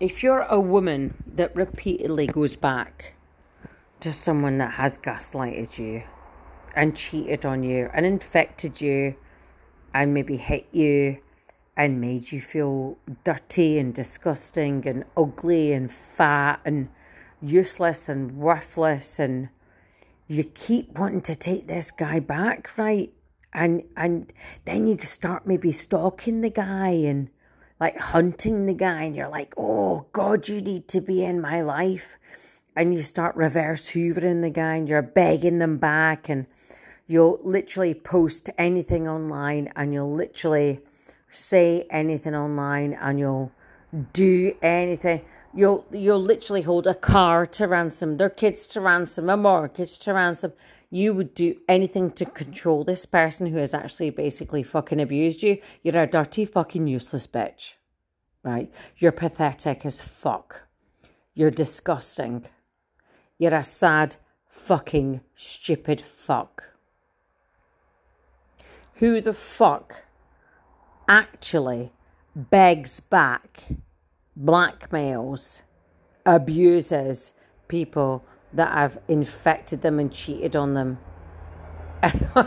if you're a woman that repeatedly goes back to someone that has gaslighted you and cheated on you and infected you and maybe hit you and made you feel dirty and disgusting and ugly and fat and useless and worthless and you keep wanting to take this guy back right? And and then you start maybe stalking the guy and like hunting the guy and you're like, oh God, you need to be in my life. And you start reverse hoovering the guy and you're begging them back and you'll literally post anything online and you'll literally say anything online and you'll do anything. You'll you'll literally hold a car to ransom, their kids to ransom, a mortgage to ransom. You would do anything to control this person who has actually basically fucking abused you. You're a dirty fucking useless bitch. Right? You're pathetic as fuck. You're disgusting. You're a sad fucking stupid fuck. Who the fuck actually begs back, blackmails, abuses people that have infected them and cheated on them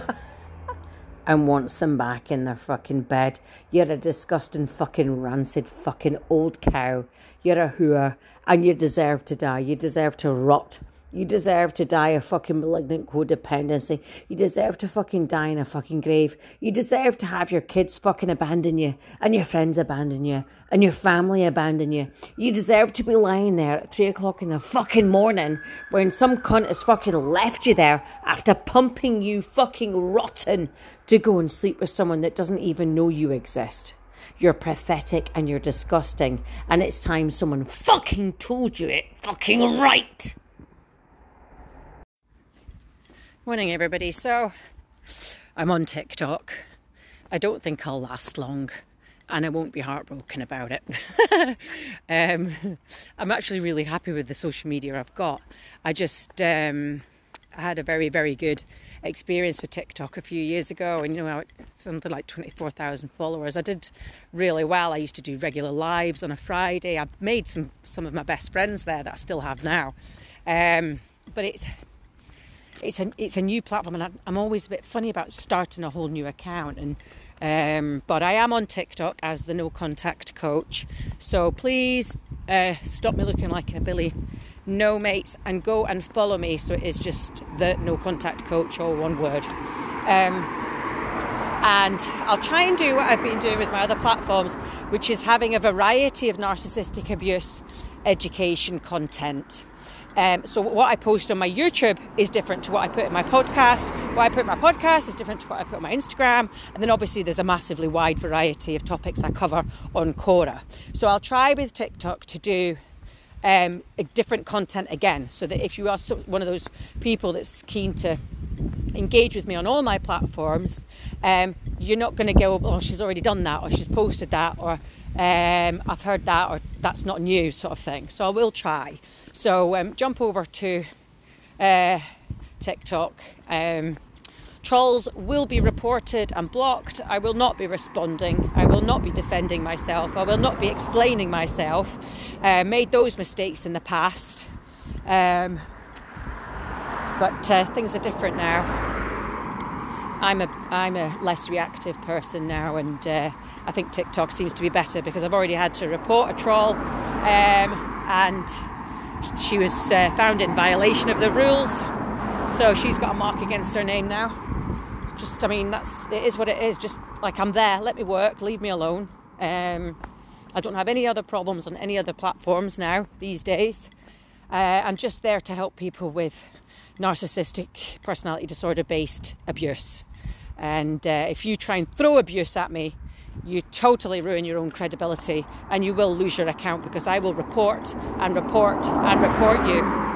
and wants them back in their fucking bed. You're a disgusting fucking rancid fucking old cow. You're a whore and you deserve to die. You deserve to rot you deserve to die a fucking malignant codependency. You deserve to fucking die in a fucking grave. You deserve to have your kids fucking abandon you and your friends abandon you and your family abandon you. You deserve to be lying there at three o'clock in the fucking morning when some cunt has fucking left you there after pumping you fucking rotten to go and sleep with someone that doesn't even know you exist. You're pathetic and you're disgusting, and it's time someone fucking told you it fucking right. Morning, everybody. So, I'm on TikTok. I don't think I'll last long, and I won't be heartbroken about it. um, I'm actually really happy with the social media I've got. I just um, had a very, very good experience with TikTok a few years ago, and you know, something like 24,000 followers. I did really well. I used to do regular lives on a Friday. I've made some some of my best friends there that I still have now. Um, but it's it's a it's a new platform, and I'm always a bit funny about starting a whole new account. And um, but I am on TikTok as the No Contact Coach, so please uh, stop me looking like a Billy no mates and go and follow me. So it is just the No Contact Coach, all one word. Um, and I'll try and do what I've been doing with my other platforms, which is having a variety of narcissistic abuse education content. Um, so what I post on my YouTube is different to what I put in my podcast. What I put in my podcast is different to what I put on my Instagram. And then obviously there's a massively wide variety of topics I cover on Quora. So I'll try with TikTok to do um, different content again, so that if you are one of those people that's keen to engage with me on all my platforms, um, you're not going to go, oh, she's already done that, or she's posted that, or um, I've heard that, or that's not new, sort of thing. So I will try. So um, jump over to uh, TikTok. Trolls will be reported and blocked. I will not be responding. I will not be defending myself. I will not be explaining myself. Uh, made those mistakes in the past. Um, but uh, things are different now. I'm a I'm a less reactive person now, and uh, I think TikTok seems to be better because I've already had to report a troll, um, and she was uh, found in violation of the rules, so she's got a mark against her name now. Just, I mean, that's it is what it is. Just like I'm there, let me work, leave me alone. Um, I don't have any other problems on any other platforms now these days. Uh, I'm just there to help people with narcissistic personality disorder based abuse. And uh, if you try and throw abuse at me, you totally ruin your own credibility and you will lose your account because I will report and report and report you